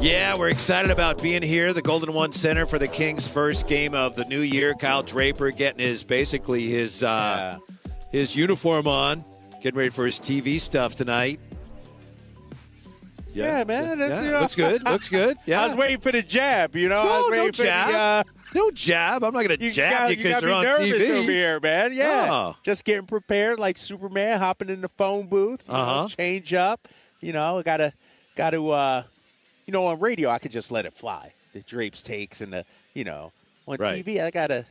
Yeah, we're excited about being here. The Golden One Center for the Kings' first game of the new year. Kyle Draper getting his basically his uh, his uniform on, getting ready for his TV stuff tonight. Yeah, man, Yeah, you know- looks good. Looks good. Yeah. I was waiting for the jab, you know. I No, was no waiting for jab. the, uh, no jab. I'm not going to you jab got, you you because got you're me on nervous TV. over here, man. Yeah, No. just getting prepared, like Superman, hopping in the phone booth. Uh-huh. change up. You know, gotta, gotta. Uh, you know, on radio, I could just let it fly. The drapes takes and the, you know, on Right. TV, I gotta.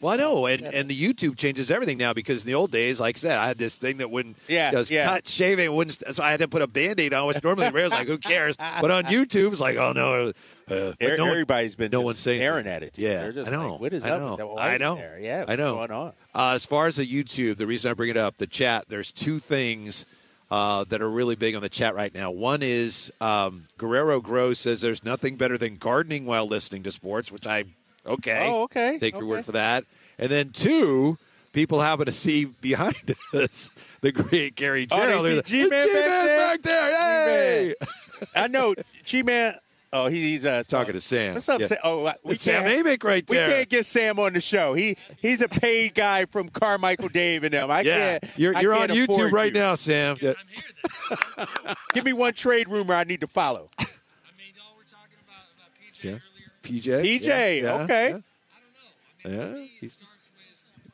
Well, I know, and and the YouTube changes everything now because in the old days, like I said, I had this thing that wouldn't Yeah, just yeah. cut shaving, it wouldn't, so I had to put a band-aid on, which normally Ray's like, who cares? But on YouTube, it's like, oh no, uh, Er- no one- been no one's saying staring anything. at it. Yeah, just I know. Like, what is I up? know. that I know. There? Yeah, I know. What's going on? Uh, as far as the YouTube, the reason I bring it up, the chat, there's two things uh, that are really big on the chat right now. One is um, Guerrero Gross says there's nothing better than gardening while listening to sports, which I, okay. Oh, okay. Take your okay. word for that. And then two, people happen to see behind us the great Gary Oh, Gerald. see They're G-Man back there? back there. Hey! I know, G Man. Oh, he- he's uh, Talking to Sam. What's up, Yeah. Sam? Oh, we It's Sam can't. Amick right there. We can't get Sam on the show. He he's a paid guy from Carmichael Dave and them. I yeah, can't. you're, I you're on can't YouTube right you. now, Sam. Yeah. Give me one trade rumor I need to follow. I mean, y'all were talking about, about PJ Yeah. earlier. PJ. PJ, Yeah, yeah, okay. yeah. I don't know. I mean, Yeah, to me, it he's- starts with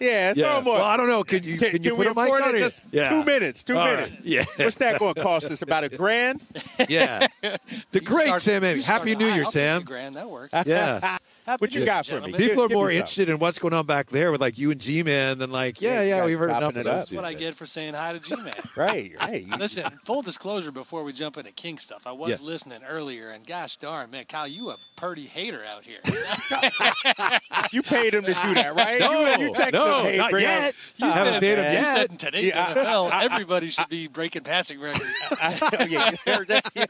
Yeah, throw Yeah. him on. Well, I don't know. Can you Can, can, you can put we a mic afford on it? it? Just yeah. two minutes. Two All minutes. right. Yeah. What's that going to cost us? About a grand? Yeah. The great Start- Sam. you start Happy New Year, I'll Sam. grand, that works. Yeah. What you got for me? People are more interested in what's going on back there with like you and G-Man than like, yeah, Yeah, yeah, we've heard enough of up. That's what I get for saying hi to G-Man. Right, right. Listen, full disclosure before we jump into King stuff, I was Yeah. listening earlier, and gosh darn, man, Kyle, you a Purdy hater out here. You paid him to do that, right? No, you, you texted no, him, hey, not yet. out- You haven't paid him man. you said in today's Yeah, I- NFL, everybody should be breaking passing records. Yeah, you?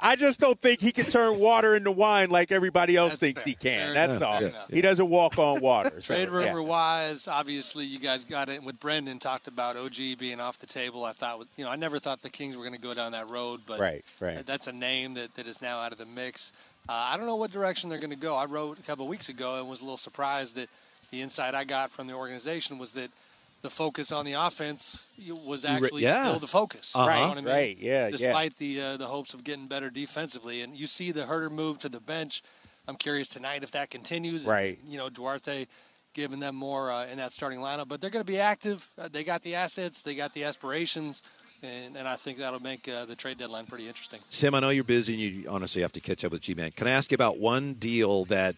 I just don't think he can turn water into wine like everybody else That's thinks fair. he can. Fair That's enough. all. Fair enough. He doesn't walk on water. so, Trade yeah. rumor wise, obviously you guys got it with Brendan talked about OG being off the table. I thought, you know, I never thought the Kings were going to go down that road, but Right, right. that's a name that, that is now out of the mix. Uh, I don't know what direction they're going to go. I wrote a couple of weeks ago and was a little surprised that the insight I got from the organization was that the focus on the offense was actually yeah. still the focus. Uh-huh. You know what I mean? Right, yeah, yeah. Despite the uh, the hopes of getting better defensively, and you see the Huerter move to the bench. I'm curious tonight if that continues. and, Right. You know, Duarte giving them more uh, in that starting lineup, but they're going to be active. Uh, they got the assets, they got the aspirations, and, and I think that'll make uh, the trade deadline pretty interesting. Sam, I know you're busy and you honestly have to catch up with G-Man. Can I ask you about one deal that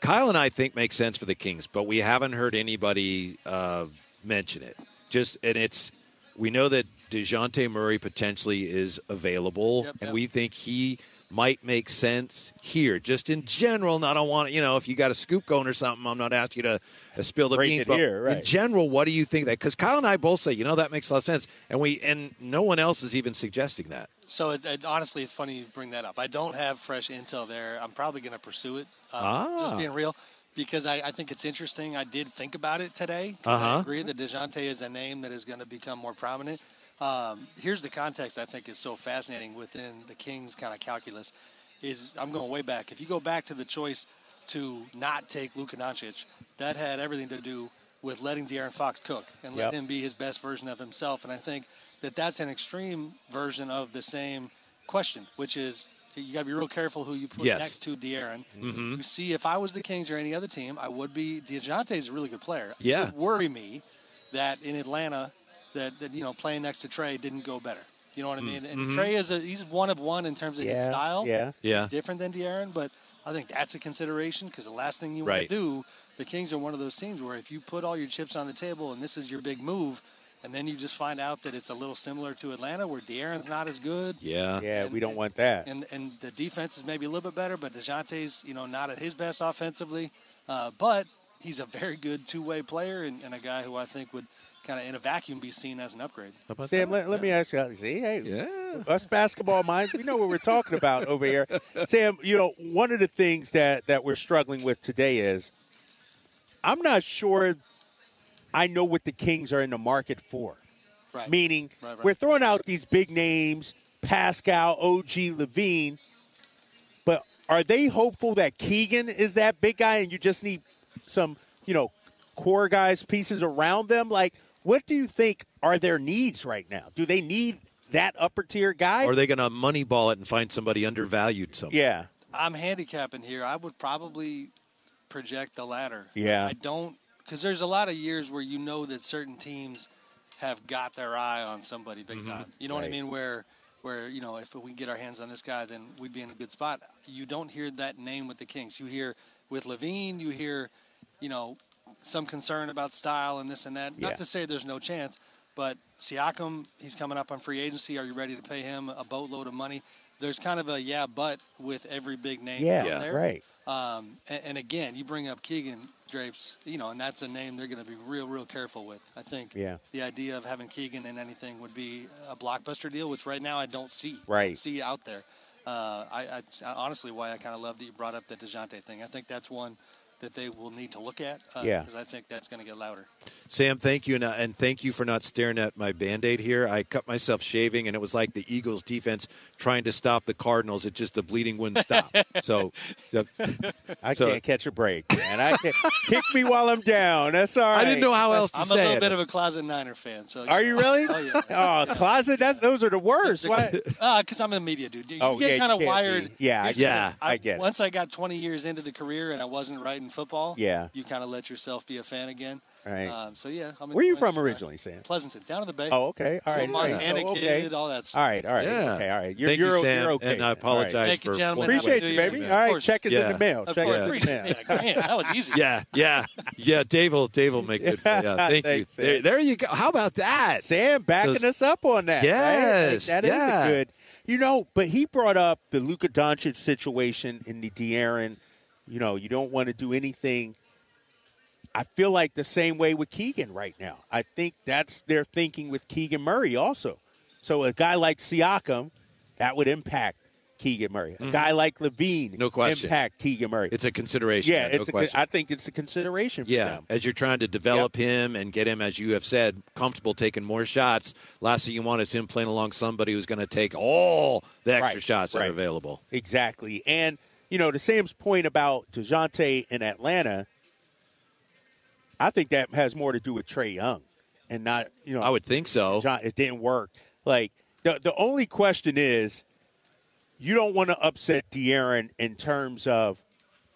Kyle and I think makes sense for the Kings, but we haven't heard anybody uh, mention it. Just and it's we know that Dejounte Murray potentially is available, Yep, and we think he might make sense here. Just in general, not I don't want you know if you got a scoop going or something. I'm not asking you to uh, spill the Break beans, it but here, in general, what do you think that? Because Kyle and I both say you know that makes a lot of sense, and we and no one else is even suggesting that. So it, it, honestly, it's funny you bring that up. I don't have fresh intel there. I'm probably going to pursue it. Um, Ah. Just being real, because I, I think it's interesting. I did think about it today. Uh-huh. I agree that Dejounte is a name that is going to become more prominent. Um, here's the context I think is so fascinating within the Kings kind of calculus. Is I'm going way back. If you go back to the choice to not take Luka Doncic, that had everything to do with letting De'Aaron Fox cook and let Yep. him be his best version of himself. And I think that that's an extreme version of the same question, which is you got to be real careful who you put Yes. next to De'Aaron. Mm-hmm. You see, if I was the Kings or any other team, I would be. Dejounte is a really good player. Yeah. It would worry me that in Atlanta, that, that you know playing next to Trae didn't go better. You know what I mean? And Trae is a he's one of one in terms of his style. yeah. Yeah. He's different than De'Aaron, but I think that's a consideration because the last thing you Right. want to do, the Kings are one of those teams where if you put all your chips on the table and this is your big move, and then you just find out that it's a little similar to Atlanta where De'Aaron's not as good. Yeah. Yeah, we don't want that. And and the defense is maybe a little bit better, but Dejounte's you know not at his best offensively, uh, but he's a very good two-way player and, and a guy who I think would kind of in a vacuum be seen as an upgrade. How Sam, that? let, let me ask you. See, hey, Yeah. us basketball minds, we know what we're talking about over here. Sam, you know, one of the things that that we're struggling with today is I'm not sure I know what the Kings are in the market for. Right. Meaning, Right, right. we're throwing out these big names, Pascal, OG, LaVine. But are they hopeful that Keegan is that big guy and you just need some, you know, core guys, pieces around them? Like, what do you think are their needs right now? Do they need that upper tier guy? Or are they going to moneyball it and find somebody undervalued somewhere? yeah. I'm handicapping here. I would probably project the latter. Yeah. I don't because there's a lot of years where you know that certain teams have got their eye on somebody big Mm-hmm. time. You know what I mean? Where where you know if we get our hands on this guy, then we'd be in a good spot. You don't hear that name with the Kings. You hear with LaVine. You hear, you know, some concern about style and this and that. Yeah. Not to say there's no chance, but Siakam, he's coming up on free agency. Are you ready to pay him a boatload of money? There's kind of a yeah, but with every big name Yeah, there. right. Um, and, and again, you bring up Keegan Drapes, you know, and that's a name they're going to be real, real careful with. I think Yeah. the idea of having Keegan in anything would be a blockbuster deal, which right now I don't see. I Right. don't see out there. Uh, I, I honestly why I kind of love that you brought up the Dejounte thing. I think that's one that they will need to look at. Uh, Yeah. because I think that's going to get louder. Sam, thank you, and, uh, and thank you for not staring at my band-aid here. I cut myself shaving, and it was like the Eagles' defense trying to stop the Cardinals. It just the bleeding wouldn't stop. so, so I So- can't catch a break, man. I can't kick me while I'm down. That's all right. I didn't know how else to I'm a little it. bit of a closet Niner fan. So Are you really? Oh yeah. Oh, closet. That's those are the worst. Why? Because uh, I'm a media dude. You Oh, get yeah, you kind of wired. be. Yeah, I Here's get the it. I get it. Once I got 20 years into the career and I wasn't writing football, Yeah. you kind of let yourself be a fan again. Right. Um, so yeah, I'm Where are you from originally, Sam? Pleasanton, down in the bay. Oh, okay. All right. Little Montana Oh, okay. kid, all that. Stuff. All right. All right. Yeah. Okay. All right. You're, Thank you're, you, Sam, you're okay. and I All right. apologize Thank you, for gentlemen. Appreciate you, baby. year. All Of right. course. Check us Yeah. in the mail. Of Check course. us in the mail. it. Man, that was easy. Yeah, yeah, yeah. Dave will, Dave will make good. For, yeah, thank you. Thanks, Sam. There, there you go. How about that? Sam backing So- us up on that. right? Yes, Like, that is yeah. a good. You know, but he brought up the Luka Doncic situation in the De'Aaron. You know, you don't want to do anything. I feel like the same way with Keegan right now. I think that's their thinking with Keegan Murray also. So a guy like Siakam, that would impact Keegan Murray. A guy like LaVine, Mm-hmm. No question. impact Keegan Murray. It's a consideration. yeah, no a, question. I think it's a consideration for Yeah, them. as you're trying to develop him and get him, as you have said, comfortable taking more shots. Last thing you want is him playing along somebody who's going to take all the extra Right, shots that right. are available. Exactly. And, you know, to Sam's point about DeJounte in Atlanta, I think that has more to do with Trae Young and not, you know, I would think so. John, it didn't work. Like, the, the only question is you don't want to upset De'Aaron in terms of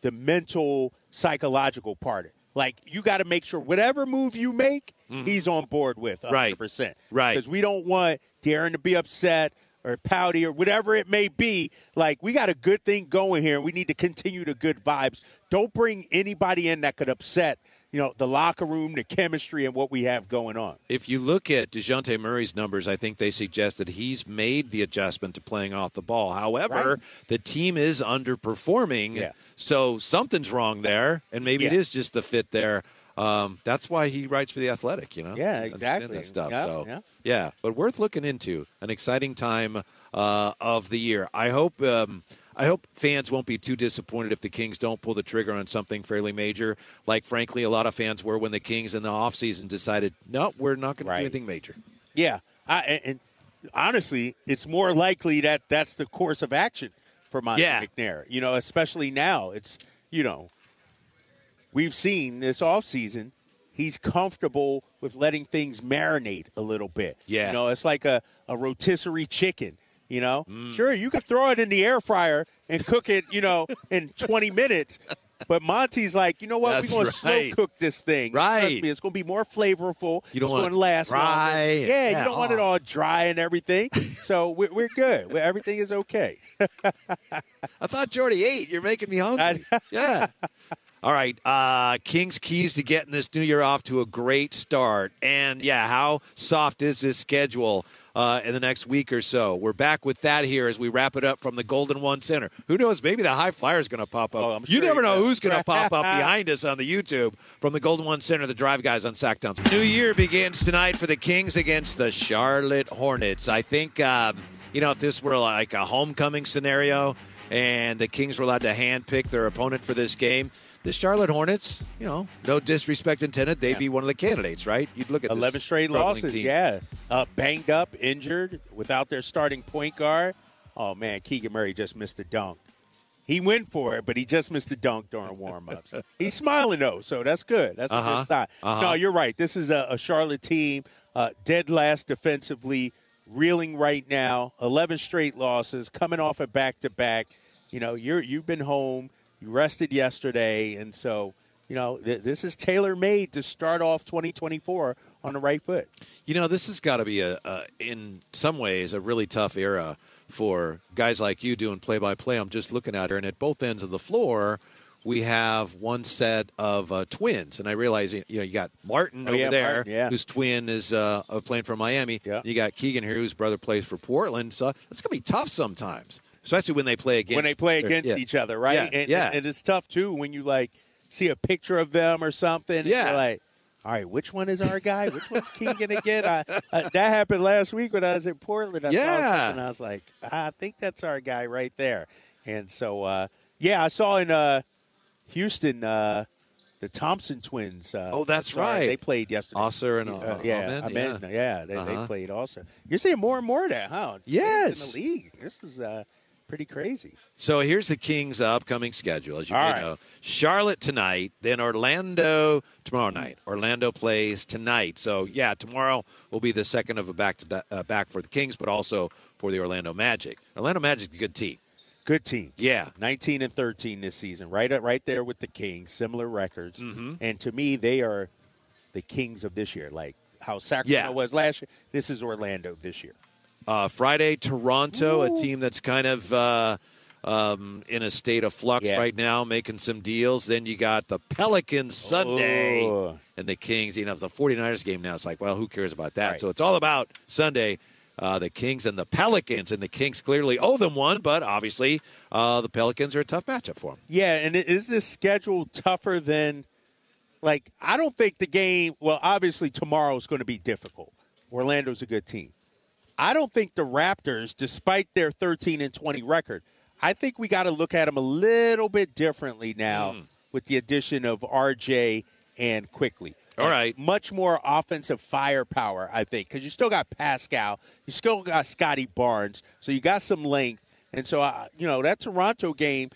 the mental, psychological part. Like, you got to make sure whatever move you make, he's on board with 100%. Mm-hmm. Right. Right. Because we don't want De'Aaron to be upset or pouty or whatever it may be. Like, we got a good thing going here. We need to continue the good vibes. Don't bring anybody in that could upset, you know, the locker room, the chemistry, and what we have going on. If you look at DeJounte Murray's numbers, I think they suggest that he's made the adjustment to playing off the ball. However, Right. the team is underperforming. Yeah. So something's wrong there, and maybe it Yeah. is just the fit there. Um, that's why he writes for the Athletic, you know. Yeah, exactly. That stuff. Yeah, so yeah. yeah, but worth looking into. An exciting time uh, of the year. I hope. Um, I hope fans won't be too disappointed if the Kings don't pull the trigger on something fairly major. Like, frankly, a lot of fans were when the Kings in the offseason decided, no, we're not going to do anything major. Yeah, I, and, honestly, it's more likely that that's the course of action for Monte Yeah. McNair. You know, especially now, it's you know, we've seen this offseason, He's comfortable with letting things marinate a little bit. Yeah. you know, it's like a, a rotisserie chicken. You know, Mm. sure you could throw it in the air fryer and cook it. You know, in 20 minutes. But Monte's like, you know what? That's We're going to right. slow cook this thing. Right. Me, it's going to be more flavorful. You don't it's want going to last dry. longer. Yeah, you don't want it oh. all dry and everything. so we're, we're good. We're- everything is okay. I thought already ate. You're making me hungry. yeah. All right. Uh, King's keys to getting this new year off to a great start. And yeah, how soft is this schedule uh, in the next week or so? We're back with that here as we wrap it up from the Golden One Center. Who knows? Maybe the high flyer is going to pop up. Oh, I'm you never know will. who's going to pop up behind us on the YouTube from the Golden One Center, the Drive Guys on Sactown. New year begins tonight for the Kings against the Charlotte Hornets. I think, um, you know, if this were like a homecoming scenario, and the Kings were allowed to handpick their opponent for this game, the Charlotte Hornets, you know, no disrespect intended, they'd be one of the candidates, right? You'd look at 11 straight losses. team. Yeah. Uh, banged up, injured, without their starting point guard. Oh, man, Keegan Murray just missed a dunk. He went for it, but he just missed a dunk during warm-ups. He's smiling, though, so that's good. That's a Uh-huh. good sign. Uh-huh. No, you're right. This is a, a Charlotte team, uh, dead last defensively, reeling right now, 11 straight losses, coming off a back-to-back. You know, you're, you've been home. You rested yesterday, and so – you know, th- this is tailor made to start off 2024 on the right foot. You know, this has got to be a, a, in some ways, a really tough era for guys like you doing play by play. I'm just looking at her, and at both ends of the floor, we have one set of uh, twins, and I realize you know you got Martin Oh, over yeah, there, Martin, yeah. whose twin is uh, playing for Miami. Yeah. You got Keegan here, whose brother plays for Portland. So it's gonna be tough sometimes, especially when they play against when they play or- against yeah. each other, right? Yeah, and, yeah. and it's tough too when you like see a picture of them or something. and Yeah. you're like, all right, which one is our guy? Which one's Keegan again? I, uh, that happened last week when I was in Portland. I Yeah. and I was like, I think that's our guy right there. And so, uh, yeah, I saw in uh, Houston uh, the Thompson twins. Uh, Oh, that's sorry, right. They played yesterday. Ausar and, Uh, uh, yeah, Ahmed, Ahmed, yeah. yeah, they, they Uh-huh. played also. You're seeing more and more of that, huh? Yes. in the league. This is uh, pretty crazy. So here's the Kings' upcoming schedule, as you All may right. know. Charlotte tonight, then Orlando tomorrow night. Orlando plays tonight. So yeah, tomorrow will be the second of a back to uh, back for the Kings, but also for the Orlando Magic. Orlando Magic's a good team. Good team. Yeah. 19 and 13 this season, right right there with the Kings, similar records. Mm-hmm. And to me, they are the Kings of this year. Like how Sacramento Yeah. was last year, this is Orlando this year. Uh, Friday, Toronto, a team that's kind of uh, um, in a state of flux Yeah. right now, making some deals. Then you got the Pelicans Sunday Oh. and the Kings. You know, the 49ers game now. It's like, well, who cares about that? Right. So it's all about Sunday. Uh, the Kings and the Pelicans, and the Kings clearly owe them one, but obviously uh, the Pelicans are a tough matchup for them. Yeah, and is this schedule tougher than like I don't think the game well, obviously tomorrow is going to be difficult. Orlando's a good team. I don't think the Raptors, despite their 13 and 20 record, I think we got to look at them a little bit differently now Hmm. with the addition of RJ and Quickley. All right. Much more offensive firepower, I think, because you still got Pascal, you still got Scottie Barnes, so you got some length. And so, uh, you know, that Toronto game,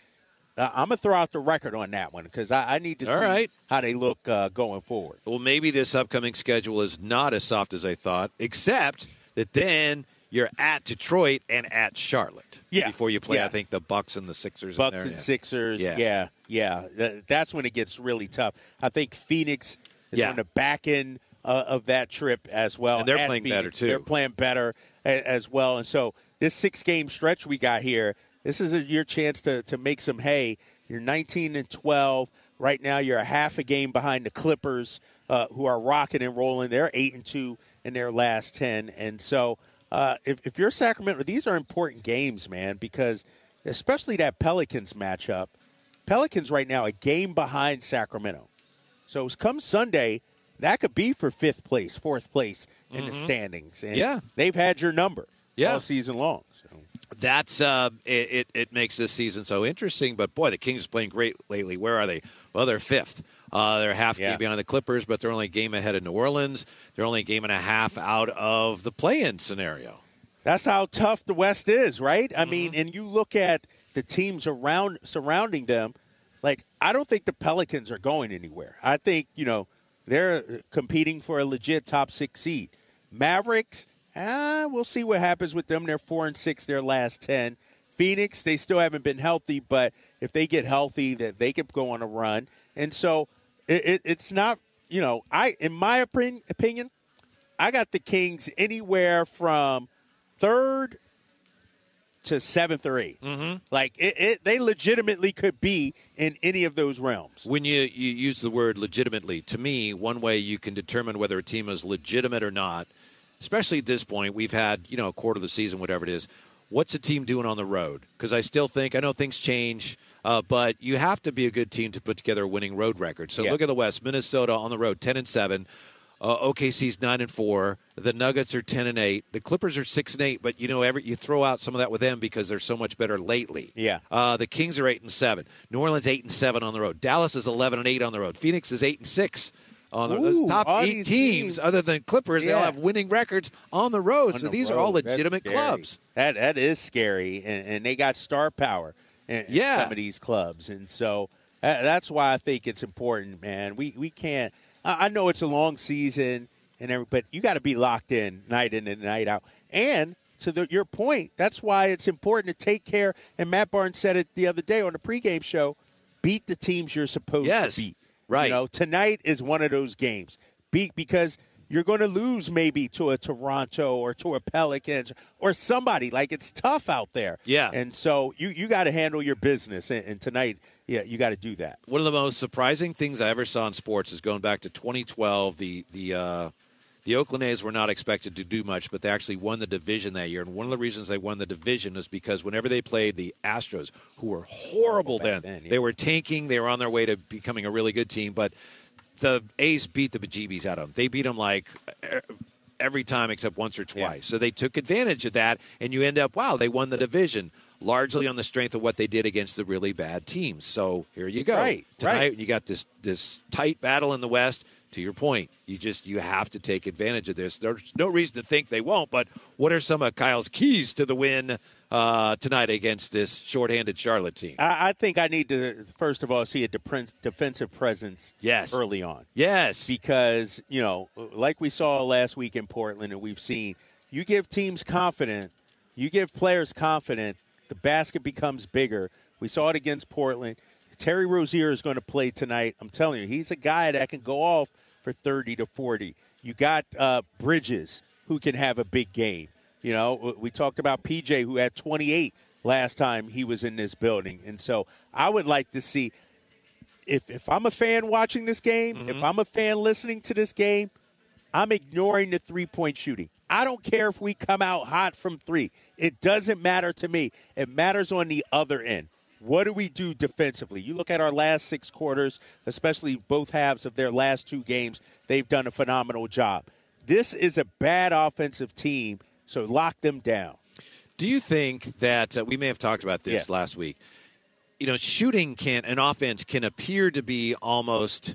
uh, I'm going to throw out the record on that one because I, I need to All see right. how they look uh, going forward. Well, maybe this upcoming schedule is not as soft as I thought, except that then you're at Detroit and at Charlotte. Yeah. Before you play, I think the Bucks and the Sixers. Bucks there. and Yeah. Sixers. Yeah. Yeah, yeah. Th- That's when it gets really tough. I think Phoenix is Yeah. on the back end uh, of that trip as well. And they're playing Phoenix. better, too. They're playing better a- as well. And so this six game stretch we got here, this is a, your chance to, to make some hay. You're 19 and 12. Right now, you're a half a game behind the Clippers, uh, who are rocking and rolling. They're 8 and 2 in their last 10. And so uh, if, if you're Sacramento, these are important games, man, because especially that Pelicans matchup. Pelicans right now a game behind Sacramento. So come Sunday, that could be for fifth place, fourth place in the standings. And Mm-hmm. Yeah. they've had your number Yeah. all season long. So. That's uh, it, it. It makes this season so interesting. But boy, the Kings are playing great lately. Where are they? Well, they're fifth. Uh, they're half Yeah. game behind the Clippers, but they're only a game ahead of New Orleans. They're only a game and a half out of the play-in scenario. That's how tough the West is, right? Mm-hmm. I mean, and you look at the teams around surrounding them. Like, I don't think the Pelicans are going anywhere. I think you know they're competing for a legit top six seed. Mavericks, ah, we'll see what happens with them. They're four and six their last ten. Phoenix, they still haven't been healthy, but if they get healthy, that they could go on a run. And so it, it, it's not, you know, I in my opinion, opinion, I got the Kings anywhere from third to seventh or 8th Mm-hmm. Like it, it, they legitimately could be in any of those realms. When you, you use the word legitimately, to me, one way you can determine whether a team is legitimate or not, especially at this point, we've had, you know, a quarter of the season, whatever it is. What's a team doing on the road? Because I still think, I know things change, uh, but you have to be a good team to put together a winning road record. So Yeah. look at the West. Minnesota on the road, 10 and 7. Uh, OKC's nine and four. The Nuggets are ten and eight. The Clippers are six and eight. But you know, every you throw out some of that with them because they're so much better lately. Yeah. Uh, the Kings are eight and seven. New Orleans eight and seven on the road. Dallas is eleven and eight on the road. Phoenix is eight and six. On the Ooh, top eight teams, teams. other than Clippers, they all have winning records on the road. on so the these are all legitimate clubs. That that is scary, and, and they got star power in, in Yeah. some of these clubs, and so that, that's why I think it's important, man. We we can't. I, I know it's a long season, and every, but you got to be locked in night in and night out. And to the, your point, that's why it's important to take care. And Matt Barnes said it the other day on the pregame show: beat the teams you're supposed Yes, to beat. right. You know, tonight is one of those games. Beat because you're going to lose maybe to a Toronto or to a Pelicans or somebody. Like it's tough out there. Yeah. And so you you got to handle your business. And, and tonight, yeah, you got to do that. one of the most surprising things I ever saw in sports is going back to 2012. The the uh, the Oakland A's were not expected to do much, but they actually won the division that year. And one of the reasons they won the division is because whenever they played the Astros, who were horrible then, then, yeah. they were tanking. They were on their way to becoming a really good team, but the A's beat the bejeebies out of them. They beat them like every time except once or twice. Yeah. So they took advantage of that, and you end up, wow, they won the division largely on the strength of what they did against the really bad teams. So here you go. Right, Tonight, right. you got this this tight battle in the West. To your point, you just you have to take advantage of this. There's no reason to think they won't. But what are some of Kyle's keys to the win uh, tonight against this shorthanded Charlotte team? I, I think I need to first of all see a defensive presence. Yes. Early on. yes, because you know, like we saw last week in Portland, and we've seen, you give teams confident, you give players confident, the basket becomes bigger. We saw it against Portland. Terry Rozier is going to play tonight. I'm telling you, he's a guy that can go off for 30 to 40. You got uh, Bridges who can have a big game. You know, we talked about PJ who had 28 last time he was in this building, and so I would like to see if if I'm a fan watching this game, if mm-hmm. I'm a fan listening to this game, I'm ignoring the three point shooting. I don't care if we come out hot from three. It doesn't matter to me. It matters on the other end. What do we do defensively? You look at our last six quarters, especially both halves of their last two games, they've done a phenomenal job. This is a bad offensive team, so lock them down. Do you think that uh, we may have talked about this Yeah. last week? You know, shooting can an offense can appear to be almost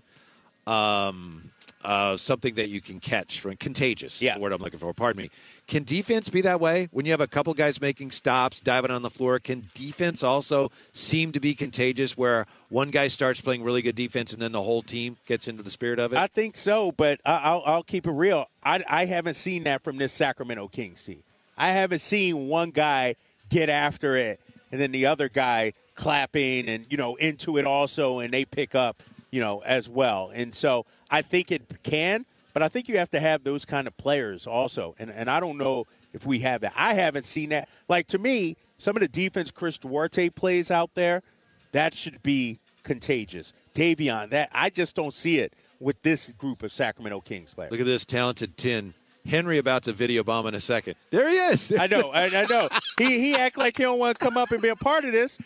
um, uh, something that you can catch from contagious. Yeah. the word I'm looking for. Pardon me. Can defense be that way when you have a couple guys making stops, diving on the floor? Can defense also seem to be contagious, where one guy starts playing really good defense and then the whole team gets into the spirit of it? I think so, but I- I'll, I'll keep it real. I, I haven't seen that from this Sacramento Kings team. I haven't seen one guy get after it and then the other guy clapping and you know into it also, and they pick up you know as well. And so I think it can, but I think you have to have those kind of players also. And and I don't know if we have that. I haven't seen that. Like to me, some of the defense Chris Duarte plays out there, that should be contagious. Davion, that I just don't see it with this group of Sacramento Kings players. Look at this talented ten. Henry about to video bomb in a second. There he is. I know, I, I know. He he act like he don't want to come up and be a part of this.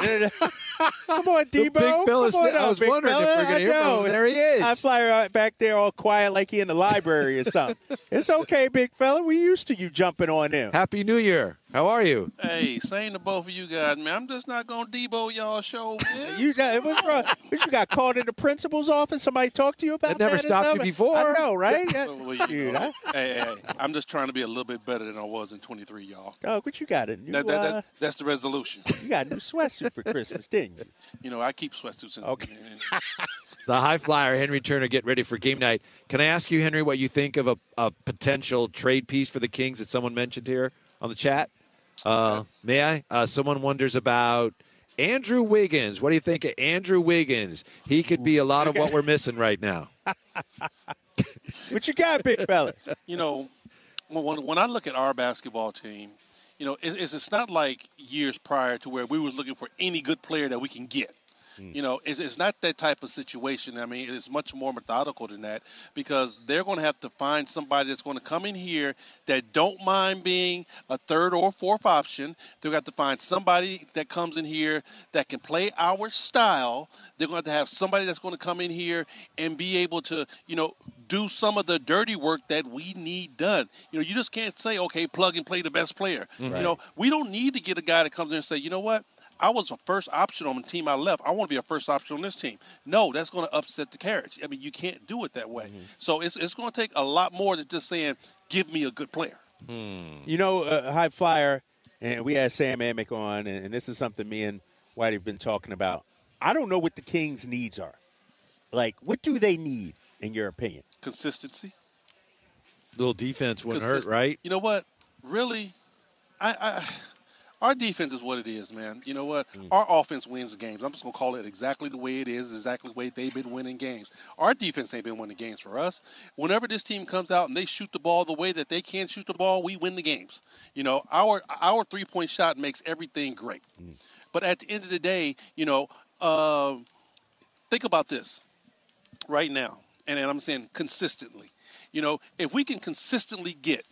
Uh, come on, The Debo. big fella Come on I was big wondering if we're gonna I hear from him. There he is. I fly right back there all quiet like he in the library or something. it's okay, big fella. We used to you jumping on him. Happy New Year. How are you? Hey, same to both of you guys, man. I'm just not gonna debo y'all show, man. You got it what's wrong? You got called in the principal's office. Somebody talked to you about That never and stopped you before. I know, right? Well, well, you Dude, I- hey, hey, hey, I'm just trying to be a little bit better than I was in 23, y'all. Dog, what you got? A new, That, that, uh, that's the resolution. you got a new sweatsuit for Christmas, didn't you? You know, I keep sweatsuits in. Okay. in- The high flyer, Henry Turner, get ready for game night. Can I ask you, Henry, what you think of a, a potential trade piece for the Kings that someone mentioned here on the chat? Uh, may I? Uh, someone wonders about Andrew Wiggins. What do you think of Andrew Wiggins? He could be a lot of what we're missing right now. What you got, big fella? you know, when, when- when I look at our basketball team, you know, it, it's, it's not like years prior to where we was looking for any good player that we can get. Mm. You know, it's, it's not that type of situation. I mean, it's much more methodical than that because they're going to have to find somebody that's going to come in here that don't mind being a third or fourth option. They're going to have to find somebody that comes in here that can play our style. They're going to have to have somebody that's going to come in here and be able to, you know, do some of the dirty work that we need done. You know, you just can't say, okay, plug and play the best player. You know, we don't need to get a guy that comes in and say, you know what? I was a first option on the team I left. I want to be a first option on this team. No, that's going to upset the carriage. I mean, you can't do it that way. So it's, it's going to take a lot more than just saying, give me a good player. You know, uh, high flyer, and we had Sam Amick on, and, and this is something me and Whitey have been talking about. I don't know what the Kings' needs are. Like, what do they need, in your opinion? Consistency. Little defense wouldn't hurt, right? You know what? Really, I, I our defense is what it is, man. You know what? Our offense wins games. I'm just gonna call it exactly the way it is, exactly the way they've been winning games. Our defense ain't been winning games for us. Whenever this team comes out and they shoot the ball the way that they can shoot the ball, we win the games. You know, our our three point shot makes everything great. But at the end of the day, you know, um, think about this right now, and, and I'm saying consistently. You know, if we can consistently get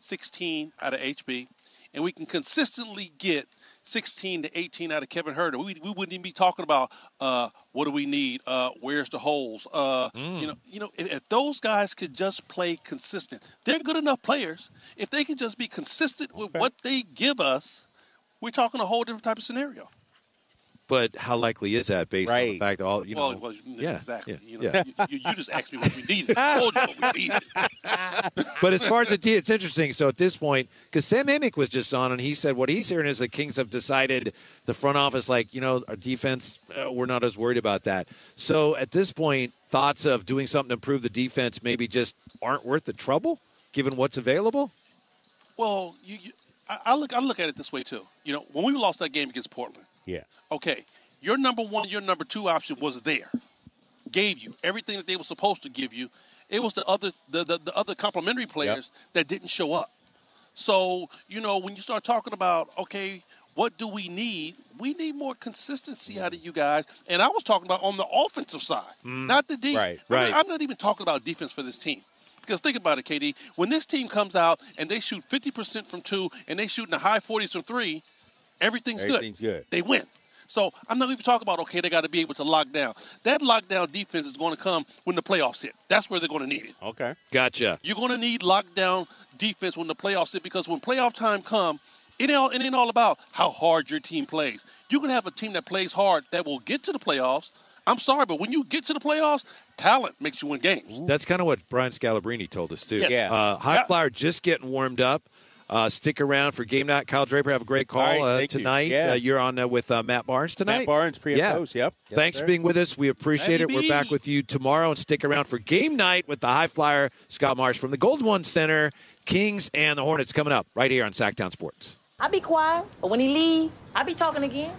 16 out of HB, and we can consistently get 16 to 18 out of Kevin Huerter, we, we wouldn't even be talking about uh, what do we need, uh, where's the holes. Uh, You know, you know, if, if those guys could just play consistent, they're good enough players. If they could just be consistent with what they give us, we're talking a whole different type of scenario. But how likely is that based on the fact that all you know? well, well, yeah, exactly. yeah, you, know, yeah. you, you, you just asked me what we needed. I told you what we needed. But as far as the it's interesting. So at this point, because Sam Amick was just on, and he said what he's hearing is the Kings have decided the front office, like you know, our defense, uh, we're not as worried about that. So at this point, thoughts of doing something to improve the defense maybe just aren't worth the trouble, given what's available. Well, you, you I, I look I look at it this way too. You know, when we lost that game against Portland, Yeah. okay, your number one, your number two option was there, gave you everything that they were supposed to give you. It was the other the the, the other complementary players that didn't show up. So you know, when you start talking about okay. What do we need? We need more consistency out of you guys. And I was talking about on the offensive side, mm-hmm. not the defense. Right, I mean, right. I'm not even talking about defense for this team. Because think about it, KD. When this team comes out and they shoot 50% from two and they shoot in the high 40s from three, everything's, Everything's good. They win. So I'm not even talking about, okay, they got to be able to lock down. That lockdown defense is going to come when the playoffs hit. That's where they're going to need it. Okay. Gotcha. You're going to need lockdown defense when the playoffs hit because when playoff time come, it ain't, all, it ain't all about how hard your team plays. You can have a team that plays hard that will get to the playoffs. I'm sorry, but when you get to the playoffs, talent makes you win games. That's kind of what Brian Scalabrine told us too. Yeah. Yeah. Uh, High Yeah. Flyer just getting warmed up. Uh, stick around for game night. Kyle Draper, have a great call All right, uh, thank you. tonight. Yeah. Uh, you're on uh, with uh, Matt Barnes tonight. Matt Barnes, pre and yeah. post. Yep. Yes, Thanks sir. for being with us. We appreciate it. We're back with you tomorrow and stick around for game night with the High Flyer Scott Marsh from the Gold One Center. Kings and the Hornets coming up right here on Sactown Sports. I'll be quiet, but when he leave, I'll be talking again.